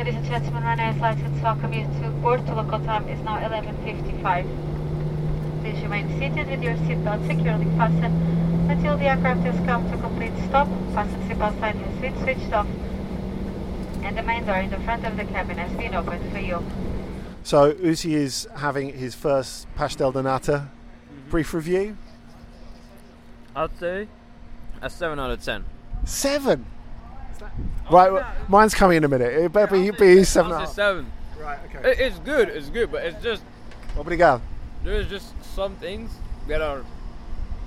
Ladies and gentlemen, Ryanair is licensed to welcome you to board to local time is now 11.55. Please remain seated with your seatbelt securely fastened until the aircraft has come to complete stop. Fasten seatbelt sign has been switched off. And the main door in the front of the cabin has been opened for you. So Uzi is having his first pastel de nata. Mm-hmm. Brief review. I'd say a 7 out of 10. Seven. Right, well, mine's coming in a minute. It better be, be seven. and a I'll half. 7. Right, okay. It, it's good, it's good, but it's just, What would you go? there's just some things that are.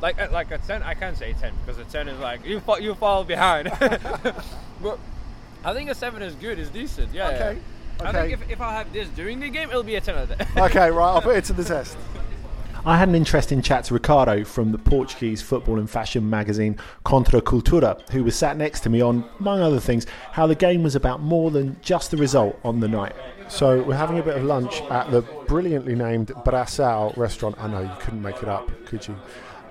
Like uh, like a 10, I can't say 10 because a 10 is like you fall, you fall behind. but I think a 7 is good, it's decent. Yeah. Okay, yeah. I okay. think if, if I have this during the game, it'll be a 10 out of 10. Okay, right, I'll put it to the test. I had an interesting chat to Ricardo from the Portuguese football and fashion magazine Contra Cultura, who was sat next to me on, among other things, how the game was about more than just the result on the night. So we're having a bit of lunch at the brilliantly named Braçal restaurant. I know you couldn't make it up, could you?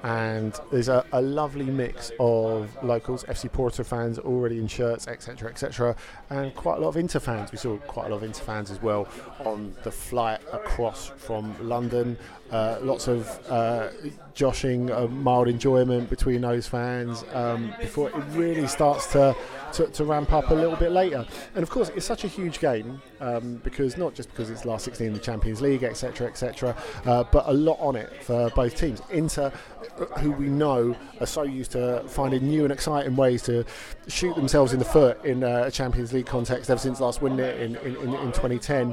And there's a, a lovely mix of locals, FC Porto fans already in shirts, etc., etc., and quite a lot of Inter fans. We saw quite a lot of Inter fans as well on the flight across from London. Uh, lots of uh, joshing, uh, mild enjoyment between those fans um, before it really starts to, to, to ramp up a little bit later. And of course, it's such a huge game um, because not just because it's last 16 in the Champions League, etc., etc., uh, but a lot on it for both teams. Inter, uh, who we know are so used to finding new and exciting ways to shoot themselves in the foot in a Champions League context ever since last winning it in, in, in 2010.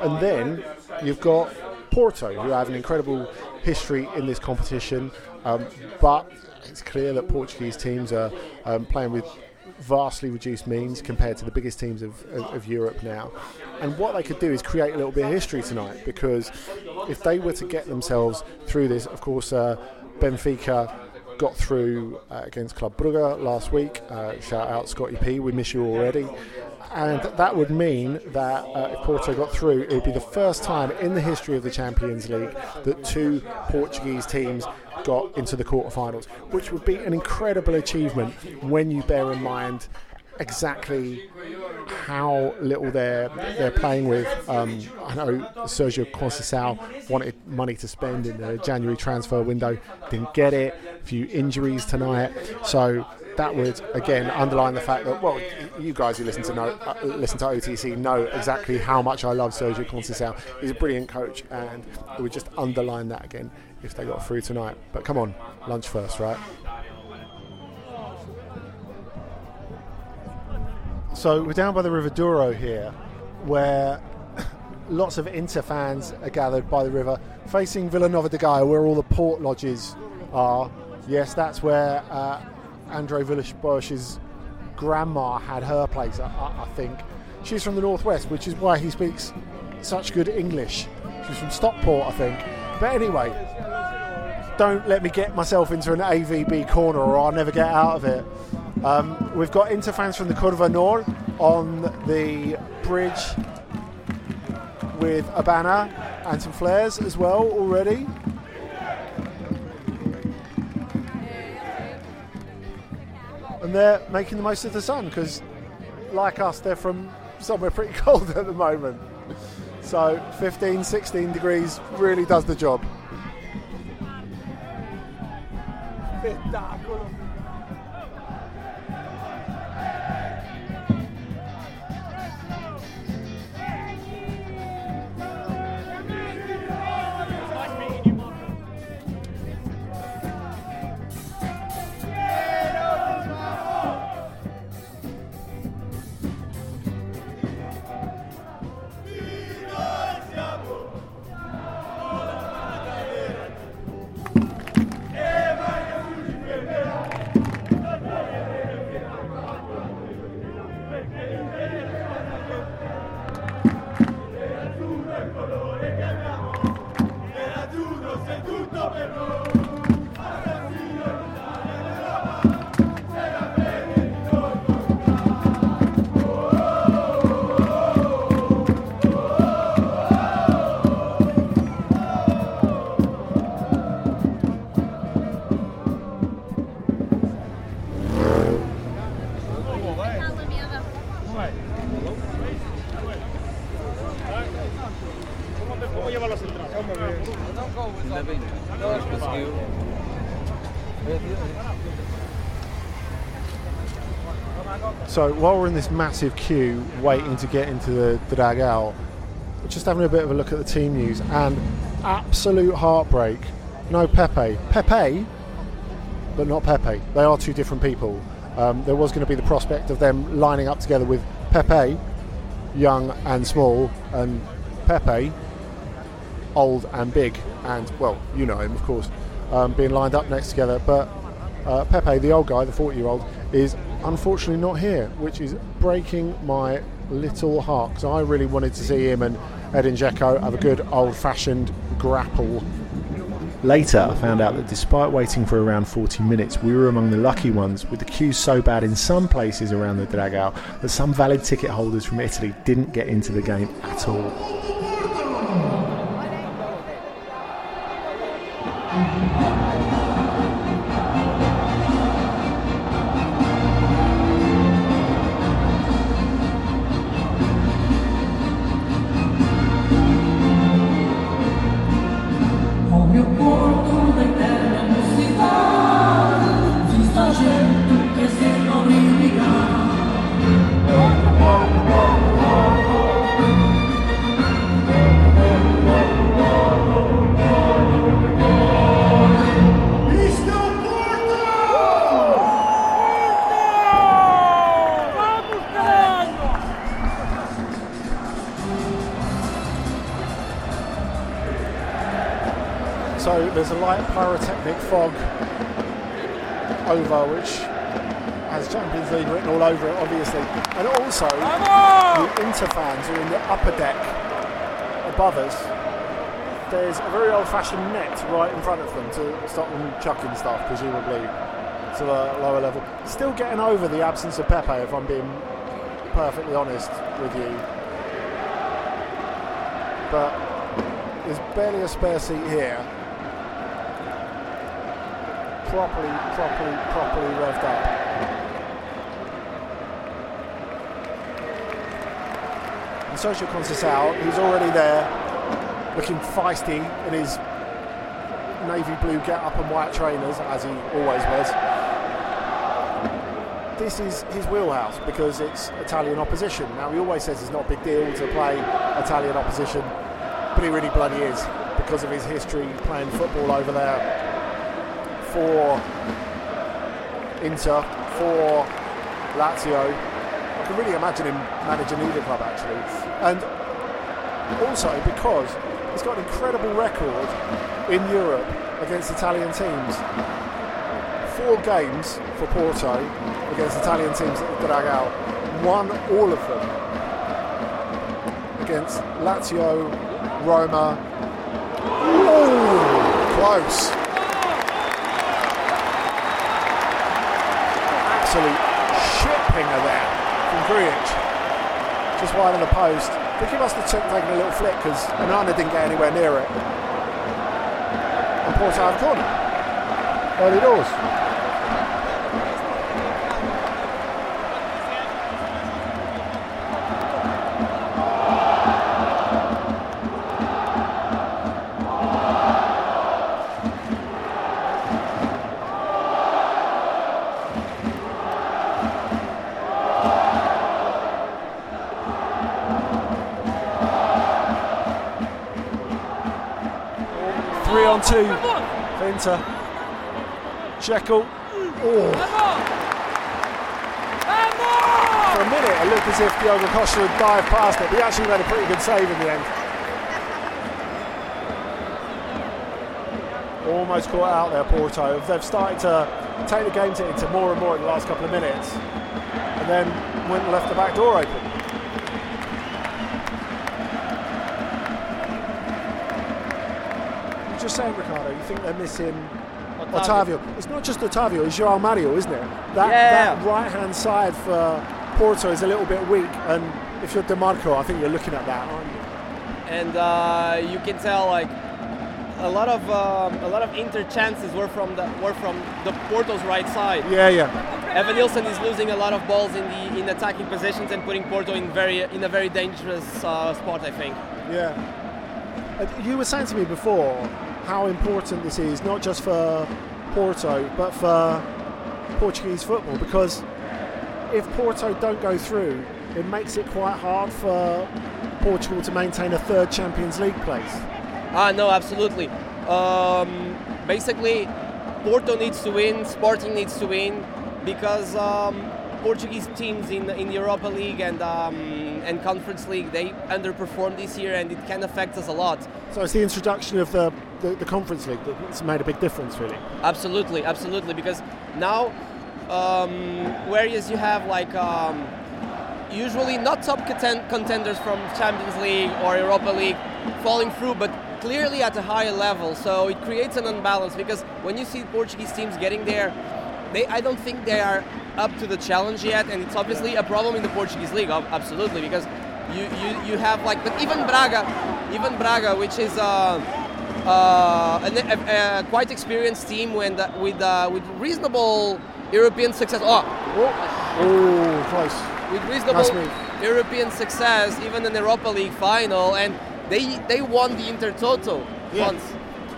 And then you've got Porto, who have an incredible history in this competition, um, but it's clear that Portuguese teams are um, playing with vastly reduced means compared to the biggest teams of, of, of Europe now. And what they could do is create a little bit of history tonight because if they were to get themselves through this, of course, uh, Benfica got through uh, against Club Brugge last week. Uh, shout out Scotty P, we miss you already. And that would mean that uh, if Porto got through, it would be the first time in the history of the Champions League that two Portuguese teams got into the quarterfinals, which would be an incredible achievement when you bear in mind exactly how little they're they're playing with. Um, I know Sergio Conceição wanted money to spend in the January transfer window, didn't get it. A few injuries tonight, so that would again underline the fact that well, you guys who listen to know, uh, listen to OTC know exactly how much I love Sergio Conceição. He's a brilliant coach, and it would just underline that again if they got through tonight. But come on, lunch first, right? So we're down by the River Douro here, where lots of Inter fans are gathered by the river, facing Vila Nova de Gaia, where all the port lodges are. Yes, that's where. Uh, Andre Villas-Boas's grandma had her place, I, I think. She's from the northwest, which is why he speaks such good English. She's from Stockport, I think. But anyway, don't let me get myself into an AVB corner or I'll never get out of it. Um, we've got Inter fans from the Curva Nord on the bridge with a banner and some flares as well already. And they're making the most of the sun because, like us, they're from somewhere pretty cold at the moment. So 15, 16 degrees really does the job. So while we're in this massive queue waiting to get into the, the just having a bit of a look at the team news and absolute heartbreak. No Pepe. Pepe, but not Pepe. They are two different people. Um, there was going to be the prospect of them lining up together with Pepe, young and small, and Pepe, old and big, and well, you know him, of course, um, being lined up next together. But uh, Pepe, the old guy, the 40 year old, is unfortunately not here, which is breaking my little heart because I really wanted to see him and Edin Dzeko have a good old fashioned grapple. Later, I found out that despite waiting for around 40 minutes, we were among the lucky ones, with the queues so bad in some places around the dugout that some valid ticket holders from Italy didn't get into the game at all. Light pyrotechnic fog over which has Champions League written all over it, obviously. And also, the Inter fans are in the upper deck above us. There's a very old fashioned net right in front of them to stop them chucking stuff, presumably, to the lower level. Still getting over the absence of Pepe, if I'm being perfectly honest with you. But there's barely a spare seat here properly, properly, properly revved up. And Sergio Conceição, he's already there, looking feisty in his navy blue get-up and white trainers, as he always was. This is his wheelhouse because it's Italian opposition. Now he always says it's not a big deal to play Italian opposition, but he really bloody is because of his history playing football over there for Inter, for Lazio, I can really imagine him managing either club actually, and also because he's got an incredible record in Europe against Italian teams. Four games for Porto against Italian teams at the Dragao, won all of them against Lazio, Roma. Ooh, close. Absolute shit pinger there from Grujic. Just wide of the post. I think he must have taken a little flick because Onana didn't get anywhere near it. And Porto have corner. Early doors. On two. Inter. Dzeko. Oh. For a minute, it looked as if Diogo Costa would dive past it, but he actually made a pretty good save in the end. Almost caught out there, Porto. They've started to take the game to Inter more and more in the last couple of minutes, and then went and left the back door open. Just saying, Ricardo, you think they're missing Otavio. Otavio. It's not just Otavio, it's Joao Mario, isn't it? That, Yeah. that right hand side for Porto is a little bit weak, and if you're Dimarco, I think you're looking at that, aren't you? and uh, you can tell like a lot of um, a lot of inter chances were from the were from the Porto's right side. Yeah, yeah. Evanilson is losing a lot of balls in the in attacking positions and putting Porto in very in a very dangerous uh, spot. I think. Yeah. Uh, You were saying to me before how important this is, not just for Porto, but for Portuguese football, because if Porto don't go through, it makes it quite hard for Portugal to maintain a third Champions League place. Ah, no, absolutely. Um, basically, Porto needs to win, Sporting needs to win, because um, Portuguese teams in in the Europa League and um, and Conference League they underperformed this year, and it can affect us a lot. So it's the introduction of the, the, the Conference League that's made a big difference, really. Absolutely, absolutely. Because now, um, whereas you have like um, usually not top conten- contenders from Champions League or Europa League falling through, but clearly at a higher level, so it creates an unbalance. Because when you see Portuguese teams getting there, they I don't think they are up to the challenge yet, and it's obviously a problem in the Portuguese league. Absolutely, because you you, you have like, but even Braga, even Braga, which is. Uh, uh, an, a, a quite experienced team when the, with uh, with reasonable European success. Oh, Oh, close. with reasonable Nice. European success, even in the Europa League final, and they they won the Intertoto Yeah. once.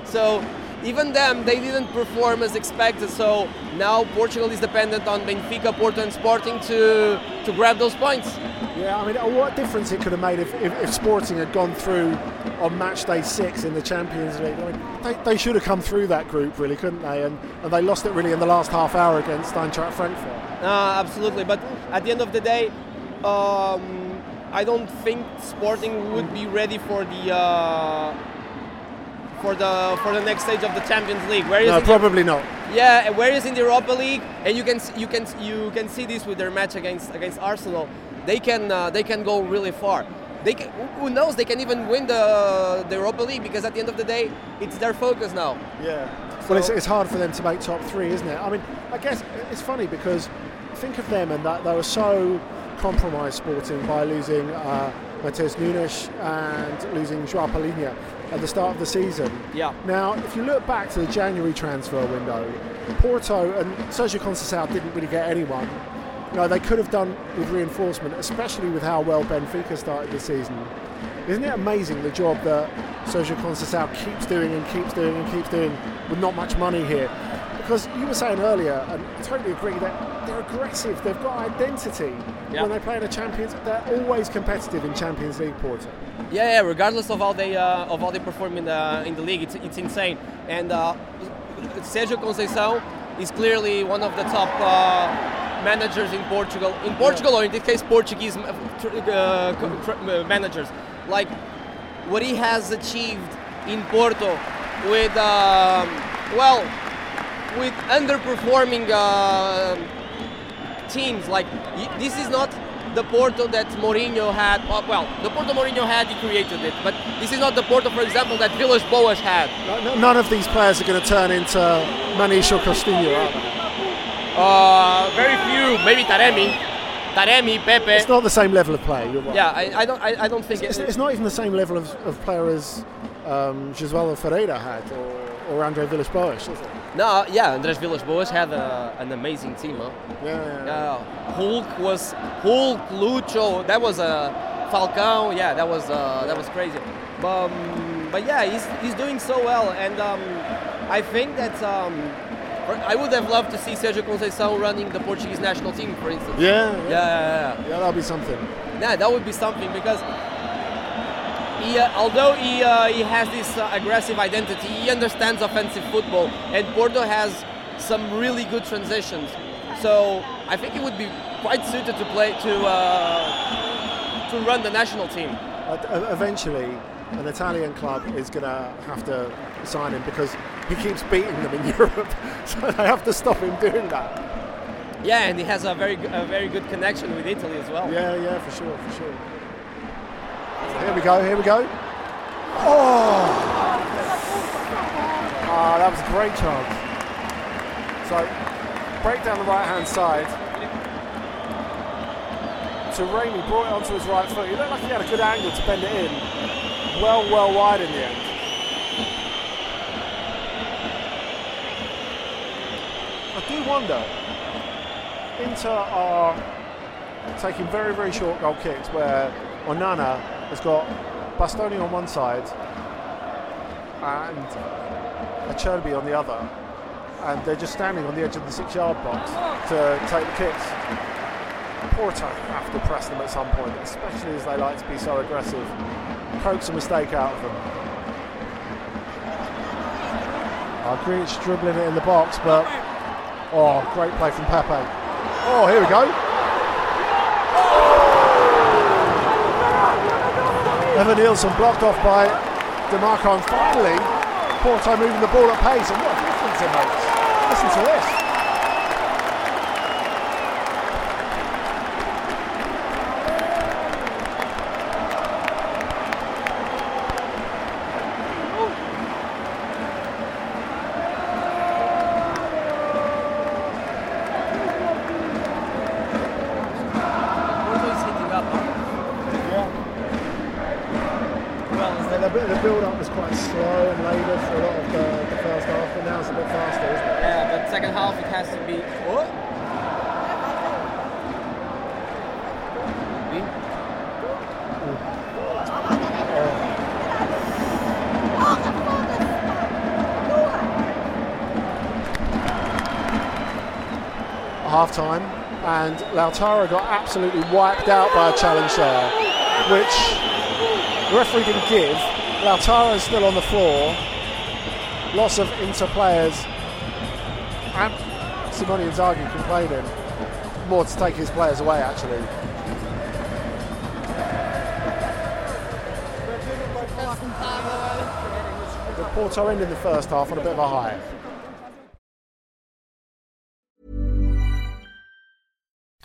So even them, they didn't perform as expected. So now Portugal is dependent on Benfica, Porto, and Sporting to to grab those points. Yeah, I mean, uh, what difference it could have made if, if, if Sporting had gone through on match day six in the Champions League. I mean, they, they should have come through that group, really, couldn't they? And, and they lost it really in the last half hour against Eintracht Frankfurt. Uh, absolutely, but at the end of the day, um, I don't think Sporting would be ready for the uh, for the for the next stage of the Champions League. Whereas No, in the- probably not. yeah, where is in the Europa League, and you can you can you can see this with their match against against Arsenal, they can uh, they can go really far. They can, who- knows? They can even win the the Europa League because at the end of the day, it's their focus now. Yeah. Well, it's, it's hard for them to make top three, isn't it? I mean, I guess it's funny because think of them and that they were so compromised sporting by losing uh, Matheus Nunes and losing Joao Palhinha at the start of the season. Yeah. Now, if you look back to the January transfer window, Porto and Sergio Conceição didn't really get anyone. You know, they could have done with reinforcement, especially with how well Benfica started the season. Isn't it amazing the job that Sergio Conceição keeps doing and keeps doing and keeps doing with not much money here? Because you were saying earlier, and I totally agree, that they're aggressive, they've got identity. Yeah. When they play in the Champions, they're always competitive in Champions League Porto. Yeah, yeah. Regardless of how they uh, of how they perform in the in the league, it's, it's insane. And uh, Sergio Conceição is clearly one of the top uh, managers in Portugal, in Portugal or in this case Portuguese uh, uh, uh, managers, like what he has achieved in Porto with, um, well, with underperforming uh, teams. Like this is not the Porto that Mourinho had. uh, Well, the Porto Mourinho had, he created it, but this is not the Porto, for example, that Villas Boas had. None of these players are going to turn into Maniche or Costinha, are they? Uh, very few, maybe Taremi, Taremi, Pepe. It's not the same level of play. You're right. Yeah, I, I don't, I, I don't think It's, it, it's not even the same level of, of player as um, Jesualdo Ferreira had or, or Andre Villas-Boas, is it? No, yeah, Andres Villas Boas had a, an amazing team. Huh? Yeah, yeah, Yeah, Hulk was Hulk, Lucho. That was a Falcão. Yeah, that was uh, that was crazy. But, um, but yeah, he's, he's doing so well, and um, I think that um, I would have loved to see Sergio Conceição running the Portuguese national team, for instance. Yeah, yeah, yeah. yeah. Yeah, that'll be something. Yeah, that would be something because he, uh, although he uh, he has this uh, aggressive identity, he understands offensive football, and Porto has some really good transitions. So I think it would be quite suited to play to uh, to run the national team. Uh, eventually, an Italian club is going to have to sign him because he keeps beating them in Europe, so they have to stop him doing that. Yeah, and he has a very a very good connection with Italy as well. Yeah, yeah, for sure, for sure. Here we go, here we go. Oh! Ah, that was a great chance. So, break down the right hand side. Taremi brought it onto his right foot. He looked like he had a good angle to bend it in. Well, well wide in the end. I do wonder. Inter are taking very, very short goal kicks where Onana has got Bastoni on one side and Acerbi on the other. And they're just standing on the edge of the six yard box to take the kicks. Porto have to press them at some point, especially as they like to be so aggressive. Coax a mistake out of them. Oh, Grealish dribbling it in the box, but oh, great play from Pepe. Oh, here we go. Evanilson blocked off by Dimarco, and finally Porto moving the ball at pace. And what a difference it makes! Listen to this. Porto is hitting up. Huh? The, the, the build-up was quite slow and laboured for a lot of the, the first half, but now it's a bit faster, isn't it? Yeah, but second half it has to be. What? Half time, and Lautaro got absolutely wiped out by a challenge there, which the referee didn't give. Lautaro's still on the floor. Loss of Inter players and Simone Inzaghi complaining. More to take his players away, actually. The Porto ended the first half on a bit of a high.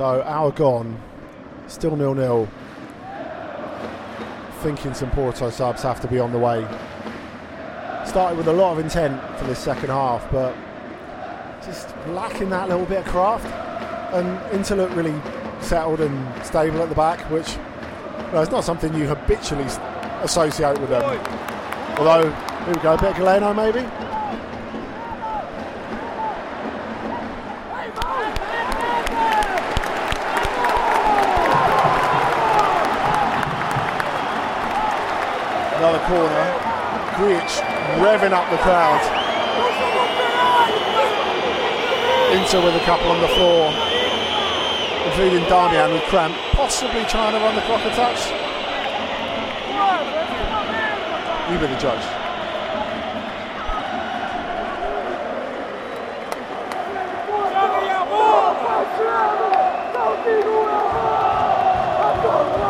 So hour gone, still nil nil. Thinking some Porto subs have to be on the way. Started with a lot of intent for this second half, but just lacking that little bit of craft. And Inter look really settled and stable at the back, which well, it's not something you habitually associate with them. Although, here we go, a bit of Galeno maybe. Corner. Grujic revving up the crowd. Inter with a couple on the floor, including Darmian with cramp, possibly trying to run the clock a touch. You be the judge. Those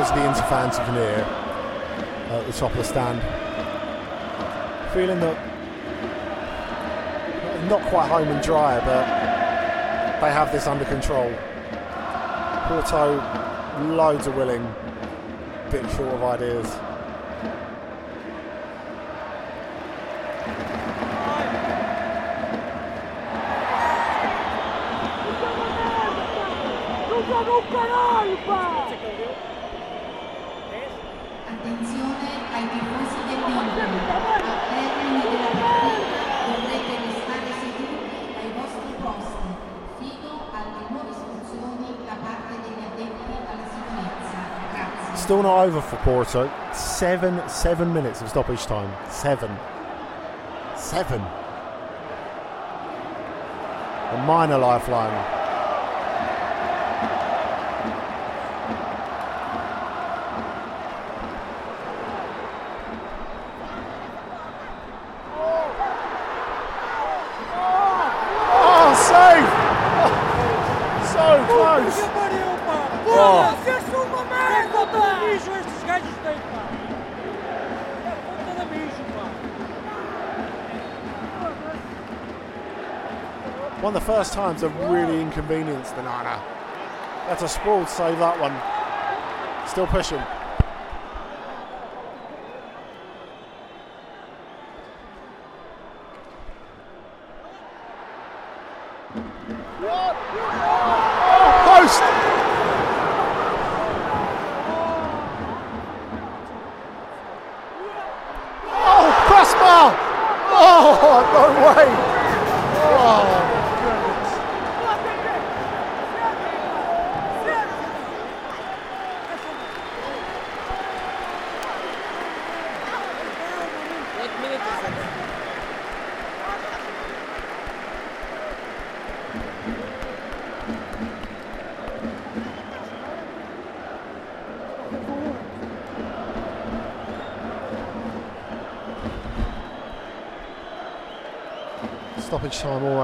Inter fans you can at the top of the stand. Feeling that not quite home and dry, but they have this under control. Porto, loads of willing, bit short of ideas. Still not over for Porto. Seven, seven minutes of stoppage time. Seven. Seven. A minor lifeline. Oh, safe! So close! Oh. One of the first times I've really inconvenienced the Nana. That's a sprawl save that one. Still pushing.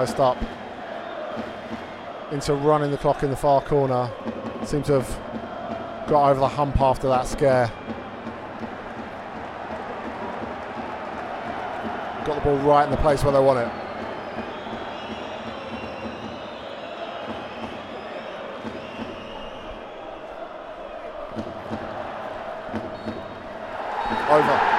Almost up. Into running the clock in the far corner. Seem to have got over the hump after that scare. Got the ball right in the place where they want it. Over.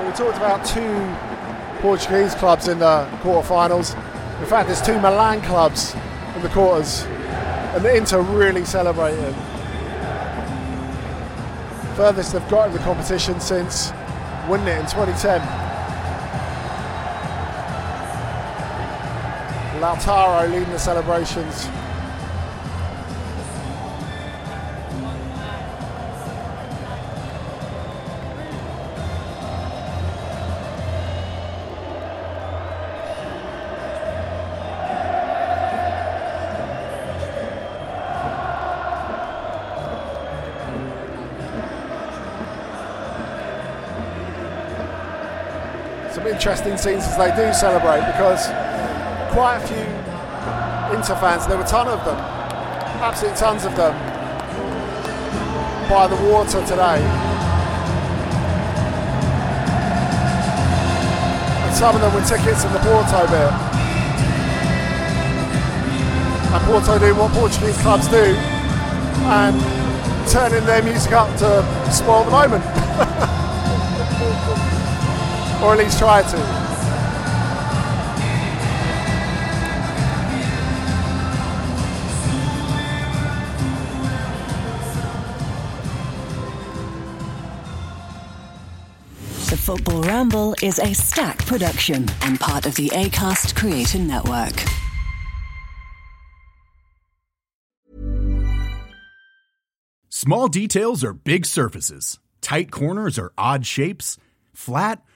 Well, we talked about two Portuguese clubs in the quarterfinals. In fact, there's two Milan clubs in the quarters, and the Inter really celebrating. Furthest they've got in the competition since winning it in 2010. Lautaro leading the celebrations. Some interesting scenes as they do celebrate because quite a few Inter fans, there were a ton of them, absolutely tons of them, by the water today. And some of them with tickets in the Porto bit. And Porto do what Portuguese clubs do and turning their music up to spoil the moment. or at least try to. The Football Ramble is an Acast production and part of the ACAST Creator Network. Small details are big surfaces, tight corners are odd shapes, flat,